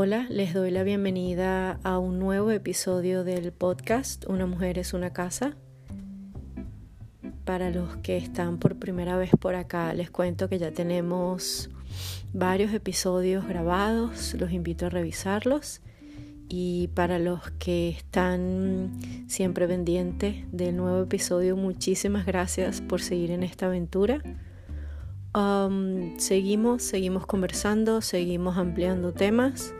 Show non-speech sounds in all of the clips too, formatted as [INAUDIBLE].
Hola, les doy la bienvenida a un nuevo episodio del podcast Una mujer es una casa. Para los que están por primera vez por acá, les cuento que ya tenemos varios episodios grabados, los invito a revisarlos. Y para los que están siempre pendientes del nuevo episodio, muchísimas gracias por seguir en esta aventura. Um, seguimos, seguimos conversando, seguimos ampliando temas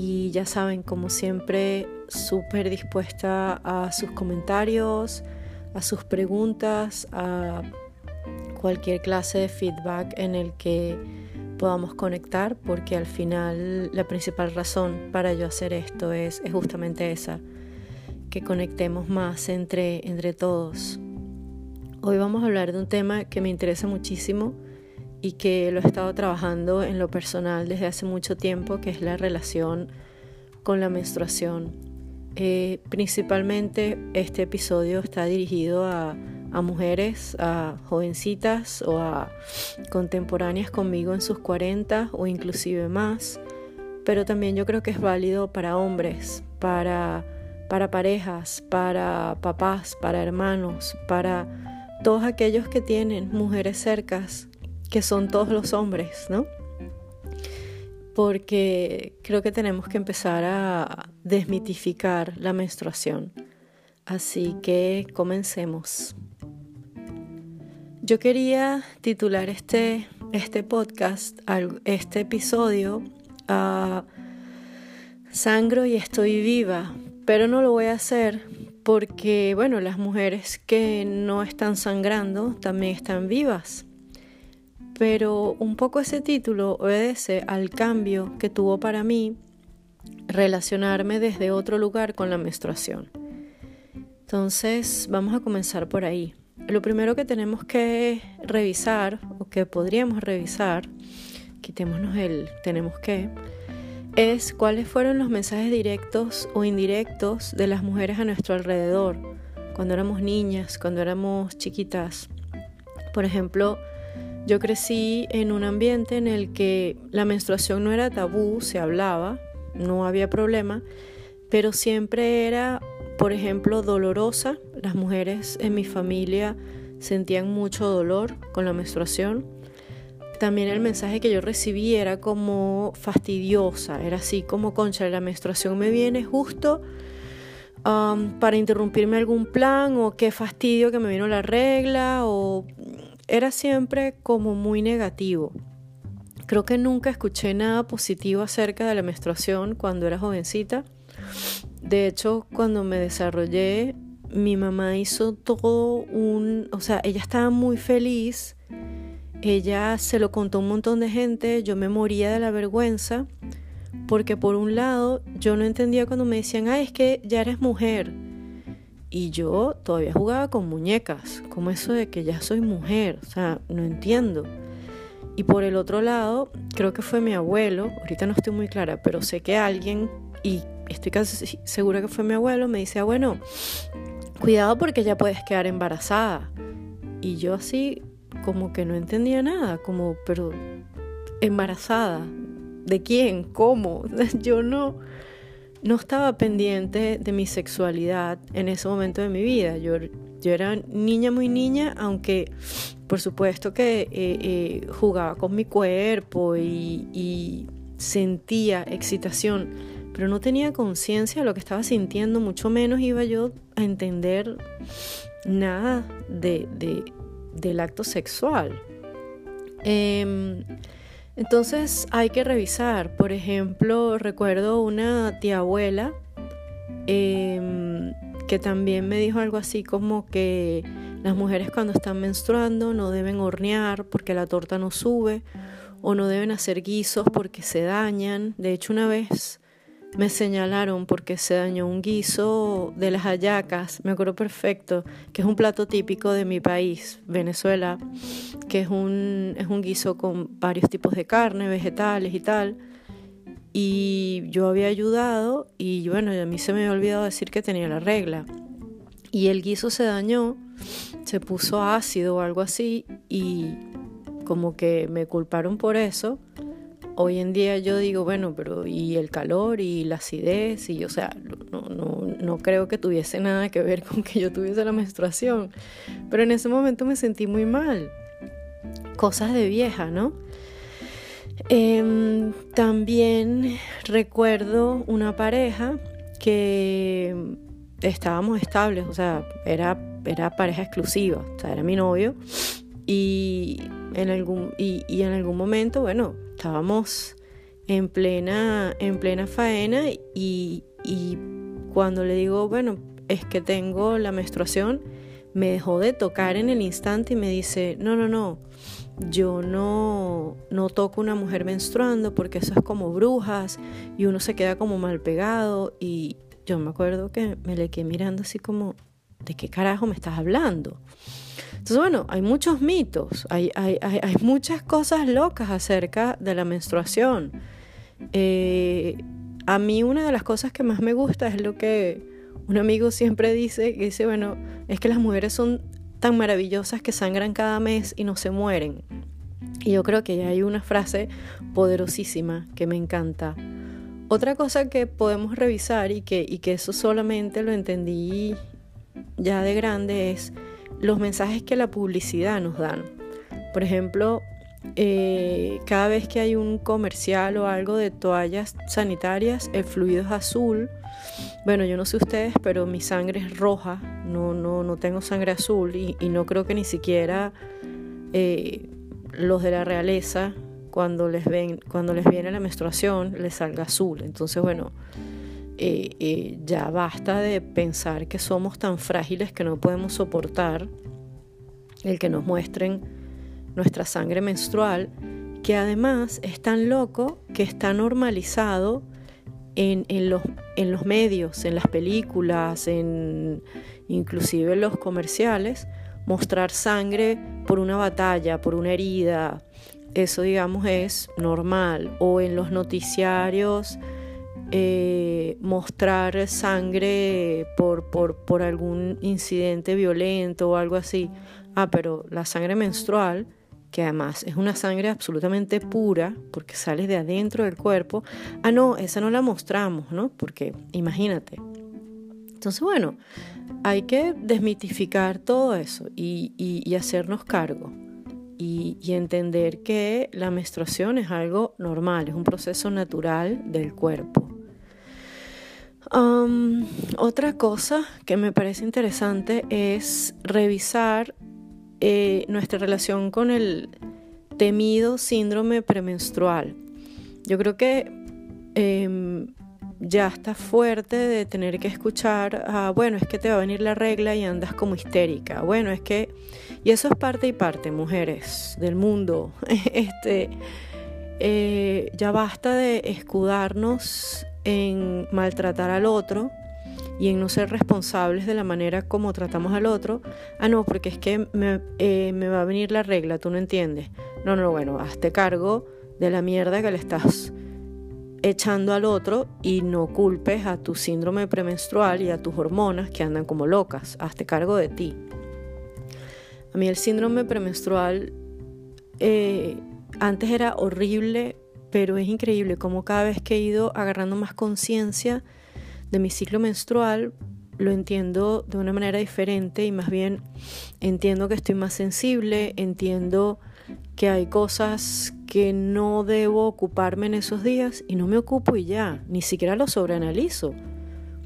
y ya saben, como siempre, súper dispuesta a sus comentarios, a sus preguntas, a cualquier clase de feedback en el que podamos conectar, porque al final la principal razón para yo hacer esto es, es justamente esa, que conectemos más entre, entre todos. Hoy vamos a hablar de un tema que me interesa muchísimo y que lo he estado trabajando en lo personal desde hace mucho tiempo, que es la relación con la menstruación. Eh, principalmente este episodio está dirigido a, a, mujeres, a jovencitas o a contemporáneas conmigo en sus 40 o inclusive más, pero también yo creo que es válido para hombres, para, para parejas, para papás, para hermanos, para todos aquellos que tienen mujeres cercas que son todos los hombres, ¿no? Porque creo que tenemos que empezar a desmitificar la menstruación. Así que comencemos. Yo quería titular este, este podcast, este episodio, a Sangro y estoy viva, pero no lo voy a hacer porque, bueno, las mujeres que no están sangrando también están vivas pero un poco ese título obedece al cambio que tuvo para mí relacionarme desde otro lugar con la menstruación. Entonces, vamos a comenzar por ahí. Lo primero que tenemos que revisar, o que podríamos revisar, quitémonos el tenemos que, es cuáles fueron los mensajes directos o indirectos de las mujeres a nuestro alrededor, cuando éramos niñas, cuando éramos chiquitas. Por ejemplo, yo crecí en un ambiente en el que la menstruación no era tabú, se hablaba, no había problema, pero siempre era, por ejemplo, dolorosa. Las mujeres en mi familia sentían mucho dolor con la menstruación. También el mensaje que yo recibí era como fastidiosa, era así como, concha, la menstruación me viene justo um, para interrumpirme algún plan o qué fastidio que me vino la regla o era siempre como muy negativo. Creo que nunca escuché nada positivo acerca de la menstruación cuando era jovencita. De hecho, cuando me desarrollé, mi mamá hizo todo un, o sea, ella estaba muy feliz. Ella se lo contó a un montón de gente, yo me moría de la vergüenza, porque por un lado yo no entendía cuando me decían, ay, es que ya eres mujer. Y yo todavía jugaba con muñecas, como eso de que ya soy mujer, o sea, no entiendo. Y por el otro lado, creo que fue mi abuelo, ahorita no estoy muy clara, pero sé que alguien, y estoy casi segura que fue mi abuelo, me dice, ah, bueno, cuidado porque ya puedes quedar embarazada. Y yo así como que no entendía nada, como, pero embarazada, ¿de quién? ¿Cómo? [LAUGHS] Yo no no estaba pendiente de mi sexualidad en ese momento de mi vida. Yo, era niña muy niña, aunque por supuesto que eh, eh, jugaba con mi cuerpo y, sentía excitación, pero no tenía conciencia de lo que estaba sintiendo, mucho menos iba yo a entender nada de, de, del acto sexual. Eh, entonces hay que revisar. Por ejemplo, recuerdo una tía abuela em, que también me dijo algo así como que las mujeres cuando están menstruando no deben hornear porque la torta no sube o no deben hacer guisos porque se dañan. De hecho, una vez me señalaron porque se dañó un guiso de las hallacas, me acuerdo perfecto, que es un plato típico de mi país, Venezuela, que es un, es un guiso con varios tipos de carne, vegetales y tal. Y yo había ayudado y bueno, a mí se me había olvidado decir que tenía la regla. Y el guiso se dañó, se puso ácido o algo así y como que me culparon por eso hoy en día yo digo, bueno, pero y el calor y la acidez, y o sea, no, no, no creo que tuviese nada que ver con que yo tuviese la menstruación, pero en ese momento me sentí muy mal. Cosas de vieja, ¿no? Em, también recuerdo una pareja que estábamos estables, o sea, era, era pareja exclusiva, o sea, era mi novio. Y en algún, y, en algún momento, bueno, estábamos en plena, en plena faena y, y cuando le digo, bueno, es que tengo la menstruación, me dejó de tocar en el instante y me dice, no, no, no, yo no, no toco una mujer menstruando porque eso es como brujas y uno se queda como mal pegado y yo me acuerdo que me le quedé mirando así como, ¿de qué carajo me estás hablando? Entonces, bueno, hay muchos mitos, hay, hay, hay, muchas cosas locas acerca de la menstruación. Eh, a mí una de las cosas que más me gusta es lo que un amigo siempre dice, que dice, bueno, es que las mujeres son tan maravillosas que sangran cada mes y no se mueren. Y yo creo que hay una frase poderosísima que me encanta. Otra cosa que podemos revisar y que, y que eso solamente lo entendí ya de grande es los mensajes que la publicidad nos dan. Por ejemplo, eh, cada vez que hay un comercial o algo de toallas sanitarias, el fluido es azul. Bueno, yo no sé ustedes, pero mi sangre es roja, no, no, no tengo sangre azul y, no creo que ni siquiera eh, los de la realeza, cuando les, ven, cuando les viene la menstruación, les salga azul. Entonces, bueno, eh, ya basta de pensar que somos tan frágiles que no podemos soportar el que nos muestren nuestra sangre menstrual, que además es tan loco que está normalizado en, los, en los medios, en las películas, en inclusive en los comerciales, mostrar sangre por una batalla, por una herida, eso digamos es normal. O en los noticiarios eh, mostrar sangre por, por, por algún incidente violento o algo así. Ah, pero la sangre menstrual que además es una sangre absolutamente pura porque sale de adentro del cuerpo. Ah, no, esa no la mostramos, ¿no? Porque imagínate. Entonces, bueno, hay que desmitificar todo eso y, hacernos cargo y, entender que la menstruación es algo normal, es un proceso natural del cuerpo. Otra cosa que me parece interesante es revisar eh, nuestra relación con el temido síndrome premenstrual. Yo creo que em, ya está fuerte de tener que escuchar, ah, bueno, es que te va a venir la regla y andas como histérica. Bueno, es que, y eso es parte y parte, mujeres del mundo. [LAUGHS] este, eh, ya basta de escudarnos en maltratar al otro y en no ser responsables de la manera como tratamos al otro. Ah, no, porque es que me, eh, me va a venir la regla, tú no entiendes. No, no, bueno, hazte cargo de la mierda que le estás echando al otro y no culpes a tu síndrome premenstrual y a tus hormonas que andan como locas. Hazte cargo de ti. A mí el síndrome premenstrual eh, antes era horrible, pero es increíble como cada vez que he ido agarrando más conciencia de mi ciclo menstrual, lo entiendo de una manera diferente y más bien entiendo que estoy más sensible, entiendo que hay cosas que no debo ocuparme en esos días y no me ocupo y ya, ni siquiera lo sobreanalizo.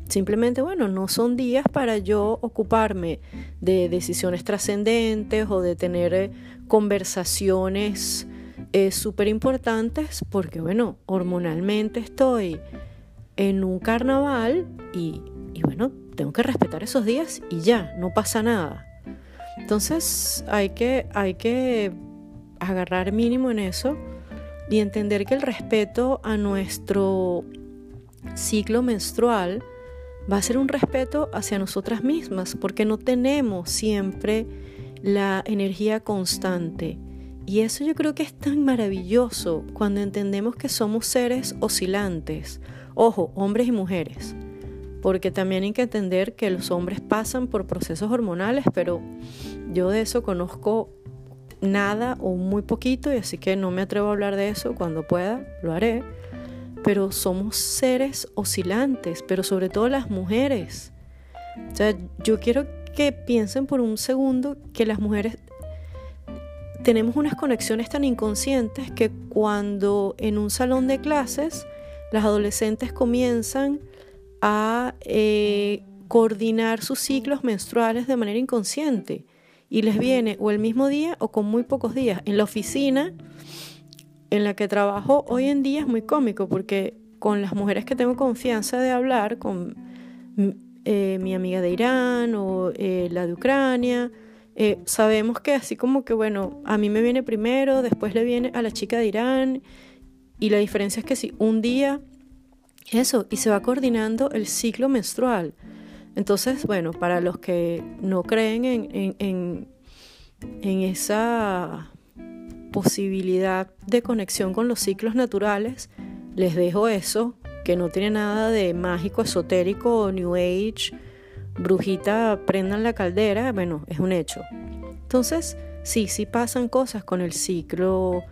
Simplemente, bueno, no son días para yo ocuparme de decisiones trascendentes o de tener conversaciones eh, súper importantes porque, bueno, hormonalmente estoy en un carnaval y, y bueno, tengo que respetar esos días y ya, no pasa nada. Entonces hay que, hay que agarrar mínimo en eso y entender que el respeto a nuestro ciclo menstrual va a ser un respeto hacia nosotras mismas, porque no tenemos siempre la energía constante. Y eso yo creo que es tan maravilloso cuando entendemos que somos seres oscilantes, ojo, hombres y mujeres, porque también hay que entender que los hombres pasan por procesos hormonales, pero yo de eso conozco nada o muy poquito y así que no me atrevo a hablar de eso. Cuando pueda, lo haré. Pero somos seres oscilantes, pero sobre todo las mujeres. O sea, yo quiero que piensen por un segundo que las mujeres tenemos unas conexiones tan inconscientes que cuando en un salón de clases las adolescentes comienzan a eh, coordinar sus ciclos menstruales de manera inconsciente y les viene o el mismo día o con muy pocos días. En la oficina en la que trabajo hoy en día es muy cómico porque con las mujeres que tengo confianza de hablar, con eh, mi amiga de Irán o eh, la de Ucrania, eh, sabemos que así como que, bueno, a mí me viene primero, después le viene a la chica de Irán, y la diferencia es que si un día, eso, y se va coordinando el ciclo menstrual. Entonces, bueno, para los que no creen en, en, en esa posibilidad de conexión con los ciclos naturales, les dejo eso, que no tiene nada de mágico, esotérico o New Age brujita, prendan la caldera, bueno, es un hecho. Entonces, sí, sí pasan cosas con el ciclo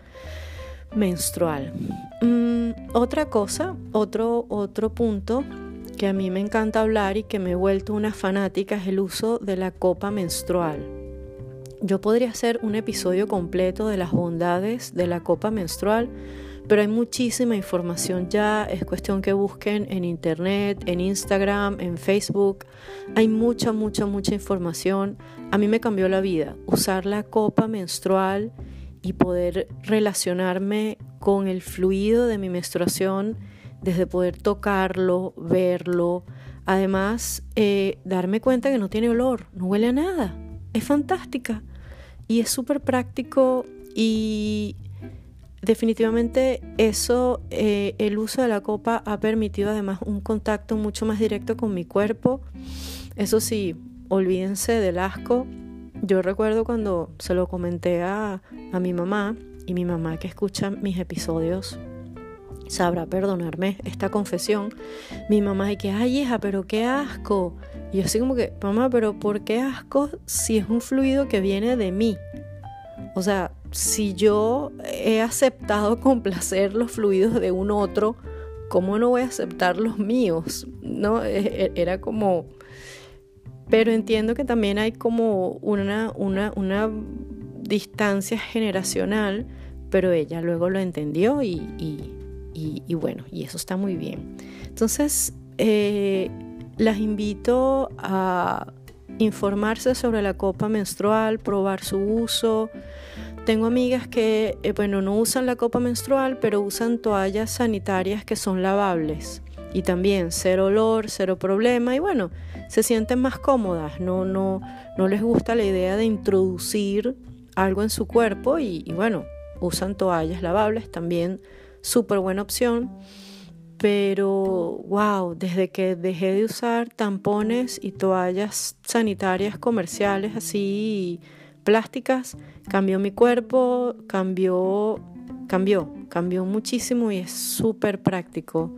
menstrual. Mm, otra cosa, otro, otro punto que a mí me encanta hablar y que me he vuelto una fanática es el uso de la copa menstrual. Yo podría hacer un episodio completo de las bondades de la copa menstrual, pero hay muchísima información. Ya, es cuestión que busquen en internet, en Instagram, en Facebook, hay mucha, mucha, mucha información. A mí me cambió la vida usar la copa menstrual y poder relacionarme con el fluido de mi menstruación desde poder tocarlo, verlo, además eh, darme cuenta que no tiene olor, no huele a nada, es fantástica y es súper práctico y definitivamente eso, eh, el uso de la copa ha permitido además un contacto mucho más directo con mi cuerpo. Eso sí, olvídense del asco. Yo recuerdo cuando se lo comenté a, a mi mamá y mi mamá que escucha mis episodios sabrá perdonarme esta confesión. Mi mamá y que, ay hija, pero qué asco. Y yo así como que, mamá, pero ¿por qué asco si es un fluido que viene de mí? O sea, si yo he aceptado [LAUGHS] con placer los fluidos de un otro, ¿cómo no voy a aceptar los míos? ¿No? E, e, era como... Pero entiendo que también hay como una, una, una distancia generacional, pero ella luego lo entendió y, y, bueno, y eso está muy bien. Entonces, eh, las invito a informarse sobre la copa menstrual, probar su uso, tengo amigas que, eh, bueno, no usan la copa menstrual, pero usan toallas sanitarias que son lavables. Y también cero olor, cero problema. Y bueno, se sienten más cómodas. No, no, no les gusta la idea de introducir algo en su cuerpo. Y, y bueno, usan toallas lavables. También súper buena opción. Pero, wow, desde que dejé de usar tampones y toallas sanitarias comerciales así plásticas, cambió mi cuerpo, cambió, cambió, cambió muchísimo y es súper práctico.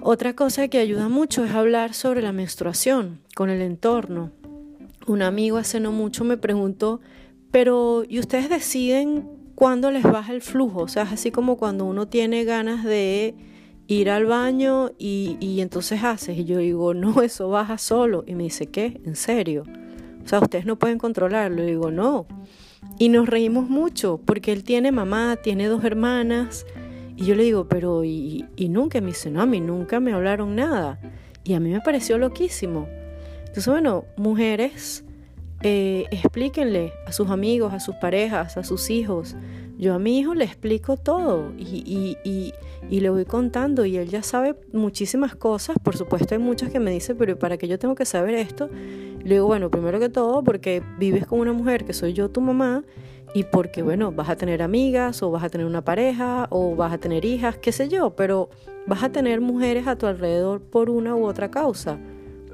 Otra cosa que ayuda mucho es hablar sobre la menstruación con el entorno. Un amigo hace no mucho me preguntó, pero ¿y ustedes deciden cuándo les baja el flujo? O sea, es así como cuando uno tiene ganas de ir al baño y, y entonces haces. Y yo digo, no, eso baja solo. Y me dice, ¿qué? ¿En serio? O sea, ustedes no pueden controlarlo. Y digo, no. Y nos reímos mucho porque él tiene mamá, tiene dos hermanas. Y yo le digo, pero y, y nunca me dice, no, a mí nunca me hablaron nada. Y a mí me pareció loquísimo. Entonces, bueno, mujeres, eh, explíquenle a sus amigos, a sus parejas, a sus hijos. Yo a mi hijo le explico todo y, y, y, le voy contando y él ya sabe muchísimas cosas. Por supuesto hay muchas que me dicen, pero ¿para qué yo tengo que saber esto? Le digo, bueno, primero que todo, porque vives con una mujer que soy yo tu mamá y porque, bueno, vas a tener amigas o vas a tener una pareja o vas a tener hijas, qué sé yo, pero vas a tener mujeres a tu alrededor por una u otra causa.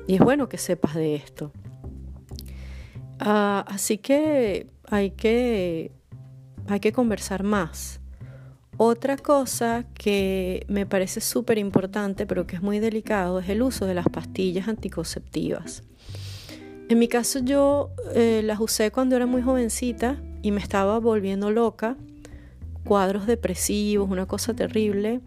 Y es bueno que sepas de esto. Ah, así que hay que, hay que conversar más. Otra cosa que me parece súper importante, pero que es muy delicado, es el uso de las pastillas anticonceptivas. En mi caso yo eh, las usé cuando era muy jovencita y me estaba volviendo loca, cuadros depresivos, una cosa terrible.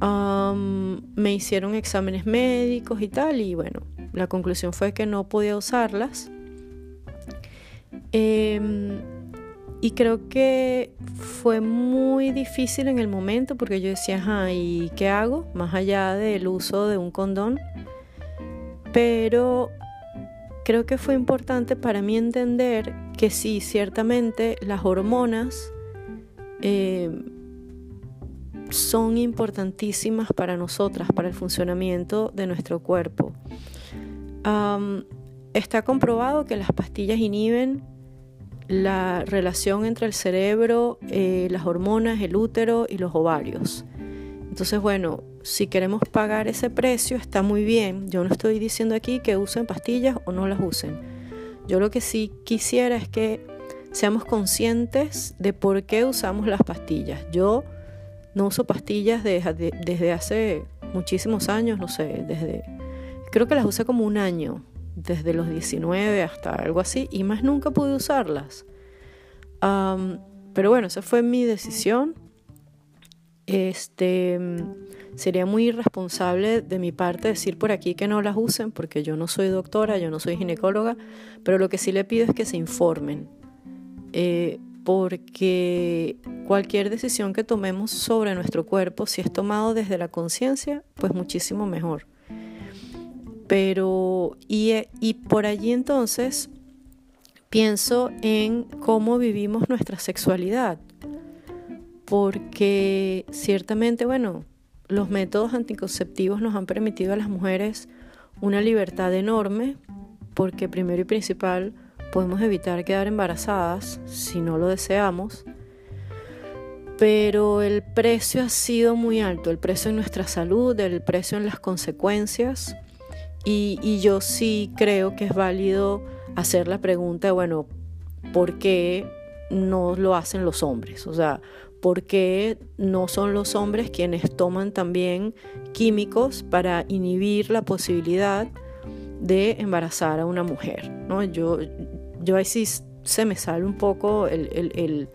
me hicieron exámenes médicos y tal, y bueno, la conclusión fue que no podía usarlas. Em, y creo que fue muy difícil en el momento porque yo decía, ajá, ¿y qué hago? Más allá del uso de un condón. Pero creo que fue importante para mí entender que sí, ciertamente las hormonas eh, son importantísimas para nosotras, para el funcionamiento de nuestro cuerpo. está comprobado que las pastillas inhiben la relación entre el cerebro, eh, las hormonas, el útero y los ovarios. Entonces, bueno, si queremos pagar ese precio, está muy bien. Yo no estoy diciendo aquí que usen pastillas o no las usen. Yo lo que sí quisiera es que seamos conscientes de por qué usamos las pastillas. Yo no uso pastillas desde hace muchísimos años, no sé, desde... Creo que las usé como un año, desde los 19 hasta algo así, y más nunca pude usarlas. pero bueno, esa fue mi decisión. Este sería muy irresponsable de mi parte decir por aquí que no las usen, porque yo no soy doctora, yo no soy ginecóloga, pero lo que sí le pido es que se informen. Eh, porque cualquier decisión que tomemos sobre nuestro cuerpo, si es tomado desde la conciencia, pues muchísimo mejor. Pero, y, y por allí entonces pienso en cómo vivimos nuestra sexualidad, porque ciertamente, bueno, los métodos anticonceptivos nos han permitido a las mujeres una libertad enorme, porque primero y principal podemos evitar quedar embarazadas si no lo deseamos, pero el precio ha sido muy alto, el precio en nuestra salud, el precio en las consecuencias y, yo sí creo que es válido hacer la pregunta, bueno, ¿por qué no lo hacen los hombres? O sea, ¿por qué no son los hombres quienes toman también químicos para inhibir la posibilidad de embarazar a una mujer? ¿no? Yo, yo ahí sí se me sale un poco el,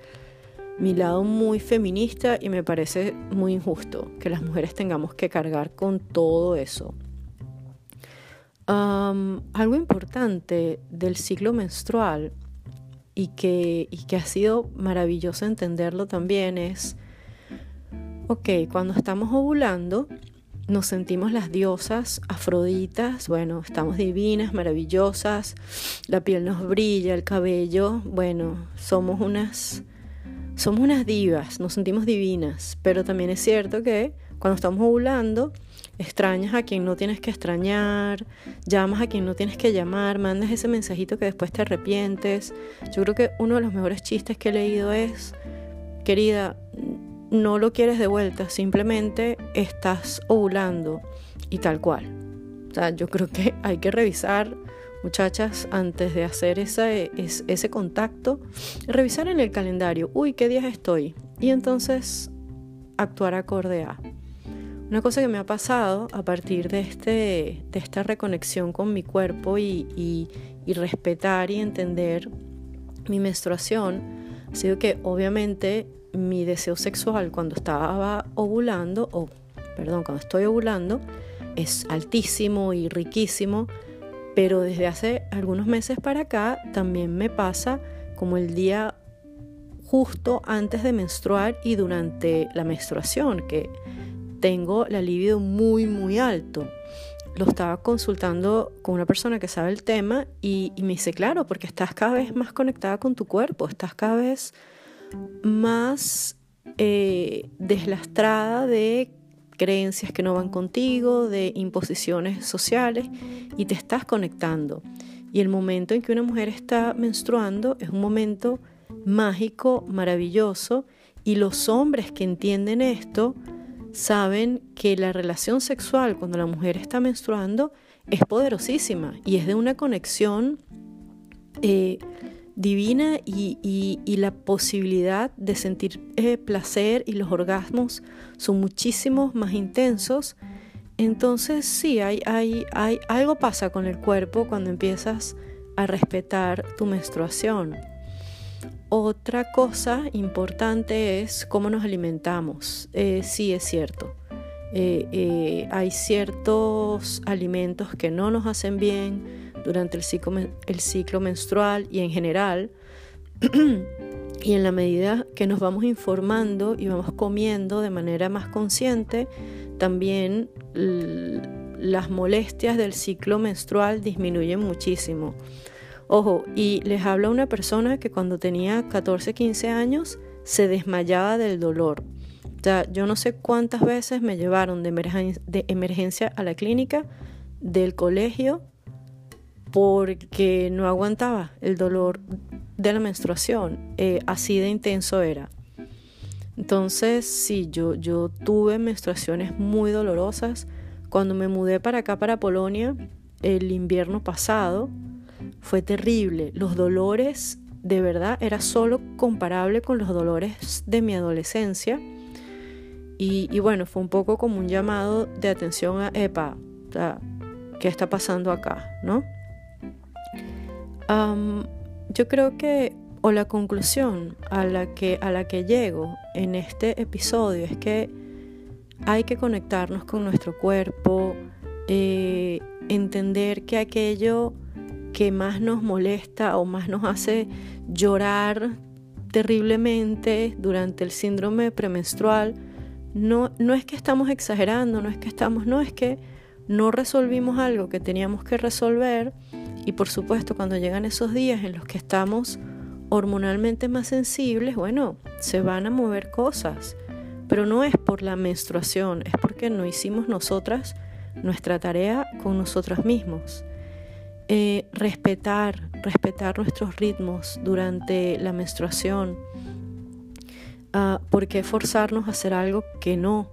mi lado muy feminista y me parece muy injusto que las mujeres tengamos que cargar con todo eso algo importante del ciclo menstrual y que, y que ha sido maravilloso entenderlo también es, ok, cuando estamos ovulando, nos sentimos las diosas afroditas, bueno, estamos divinas, maravillosas, la piel nos brilla, el cabello, bueno, somos unas, somos unas divas, nos sentimos divinas, pero también es cierto que cuando estamos ovulando, extrañas a quien no tienes que extrañar, llamas a quien no tienes que llamar, mandas ese mensajito que después te arrepientes. Yo creo que uno de los mejores chistes que he leído es, querida, no lo quieres de vuelta, simplemente estás ovulando y tal cual. O sea, yo creo que [LAUGHS] hay que revisar, muchachas, antes de hacer ese, ese contacto, revisar en el calendario, uy, ¿qué días estoy? Y entonces actuar acorde a. Una cosa que me ha pasado a partir de, este, de esta reconexión con mi cuerpo y, respetar y entender mi menstruación ha sido que obviamente mi deseo sexual cuando estaba ovulando, o perdón, cuando estoy ovulando, es altísimo y riquísimo, pero desde hace algunos meses para acá también me pasa como el día justo antes de menstruar y durante la menstruación, que tengo la libido muy, muy alto. Lo estaba consultando con una persona que sabe el tema y, me dice, claro, porque estás cada vez más conectada con tu cuerpo, estás cada vez más eh, deslastrada de creencias que no van contigo, de imposiciones sociales y te estás conectando. Y el momento en que una mujer está menstruando es un momento mágico, maravilloso, y los hombres que entienden esto saben que la relación sexual cuando la mujer está menstruando es poderosísima y es de una conexión eh, divina y, la posibilidad de sentir eh, placer y los orgasmos son muchísimos más intensos. Entonces sí, hay, hay, hay, algo pasa con el cuerpo cuando empiezas a respetar tu menstruación. Otra cosa importante es cómo nos alimentamos. Eh, sí, es cierto. Eh, eh, hay ciertos alimentos que no nos hacen bien durante ciclo, el ciclo menstrual y en general. [CLEARS THROAT] y en la medida que nos vamos informando y vamos comiendo de manera más consciente, también las molestias del ciclo menstrual disminuyen muchísimo. Ojo, y les habla una persona que cuando tenía 14, 15 años se desmayaba del dolor. O sea, yo no sé cuántas veces me llevaron de, emergencia, a la clínica del colegio porque no aguantaba el dolor de la menstruación. Eh, así de intenso era. Entonces, sí, yo, yo tuve menstruaciones muy dolorosas. Cuando me mudé para acá, para Polonia, el invierno pasado, fue terrible. Los dolores, de verdad, era solo comparable con los dolores de mi adolescencia. Y, bueno, fue un poco como un llamado de atención a, epa, ¿qué está pasando acá? ¿No? yo creo que, o la conclusión a la, que, a la que llego en este episodio es que hay que conectarnos con nuestro cuerpo, eh, entender que aquello que más nos molesta o más nos hace llorar terriblemente durante el síndrome premenstrual, no, no es que estamos exagerando, no es que estamos, no es que no resolvimos algo que teníamos que resolver y por supuesto cuando llegan esos días en los que estamos hormonalmente más sensibles, bueno, se van a mover cosas, pero no es por la menstruación, es porque no hicimos nosotras nuestra tarea con nosotras mismos. Eh, respetar, respetar nuestros ritmos durante la menstruación. Uh, ¿Por qué forzarnos a hacer algo que no?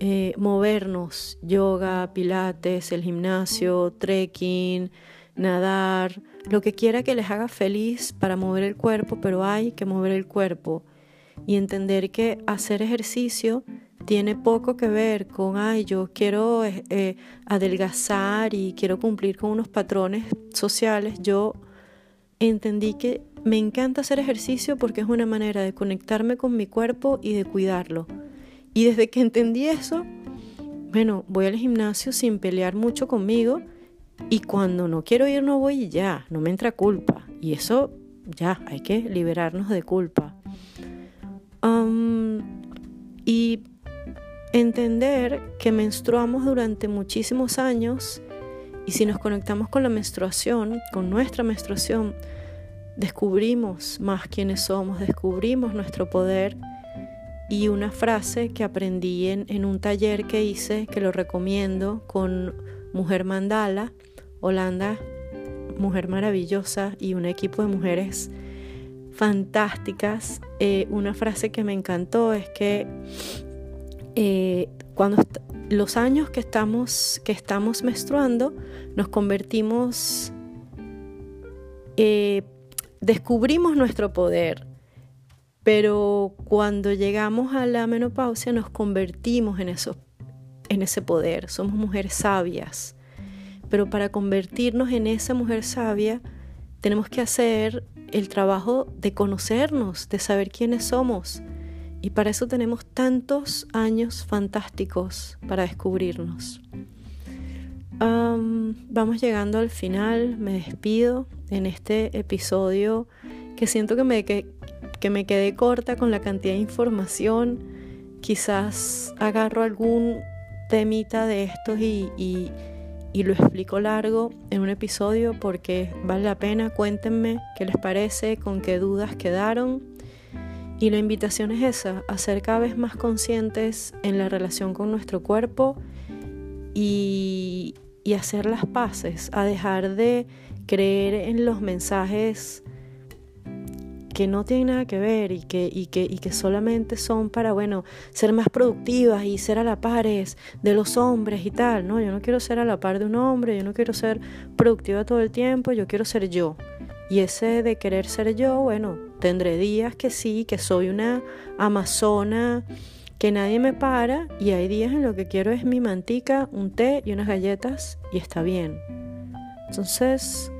Eh, movernos, yoga, pilates, el gimnasio, trekking, nadar, lo que quiera que les haga feliz para mover el cuerpo, pero hay que mover el cuerpo y entender que hacer ejercicio tiene poco que ver con, ay, yo quiero eh, eh, adelgazar y quiero cumplir con unos patrones sociales. Yo entendí que me encanta hacer ejercicio porque es una manera de conectarme con mi cuerpo y de cuidarlo. Y desde que entendí eso, bueno, voy al gimnasio sin pelear mucho conmigo y cuando no quiero ir no voy y ya, no me entra culpa. Y eso ya, hay que liberarnos de culpa. y entender que menstruamos durante muchísimos años y si nos conectamos con la menstruación, con nuestra menstruación, descubrimos más quiénes somos, descubrimos nuestro poder. Y una frase que aprendí en, un taller que hice, que lo recomiendo, con Mujer Mandala, Holanda, mujer maravillosa y un equipo de mujeres fantásticas. Eh, una frase que me encantó es que eh, cuando los años que estamos, que estamos menstruando, nos convertimos, eh, descubrimos nuestro poder, pero cuando llegamos a la menopausia nos convertimos en, eso, en ese poder, somos mujeres sabias, pero para convertirnos en esa mujer sabia, tenemos que hacer el trabajo de conocernos, de saber quiénes somos, y para eso tenemos tantos años fantásticos para descubrirnos. vamos llegando al final, me despido en este episodio que siento que me, que, me quedé corta con la cantidad de información. Quizás agarro algún temita de estos y, y lo explico largo en un episodio porque vale la pena. Cuéntenme qué les parece, con qué dudas quedaron. Y la invitación es esa, a ser cada vez más conscientes en la relación con nuestro cuerpo y, hacer las paces, a dejar de creer en los mensajes que no tienen nada que ver y que, solamente son para, bueno, ser más productivas y ser a la pares de los hombres y tal. No, yo no quiero ser a la par de un hombre, yo no quiero ser productiva todo el tiempo, yo quiero ser yo. Y ese de querer ser yo, bueno, tendré días que sí, que soy una amazona, que nadie me para, y hay días en los que quiero es mi mantica, un té y unas galletas, y está bien. Entonces,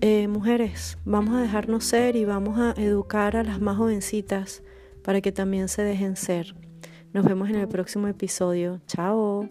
eh, mujeres, vamos a dejarnos ser y vamos a educar a las más jovencitas para que también se dejen ser. Nos vemos en el próximo episodio. Chao.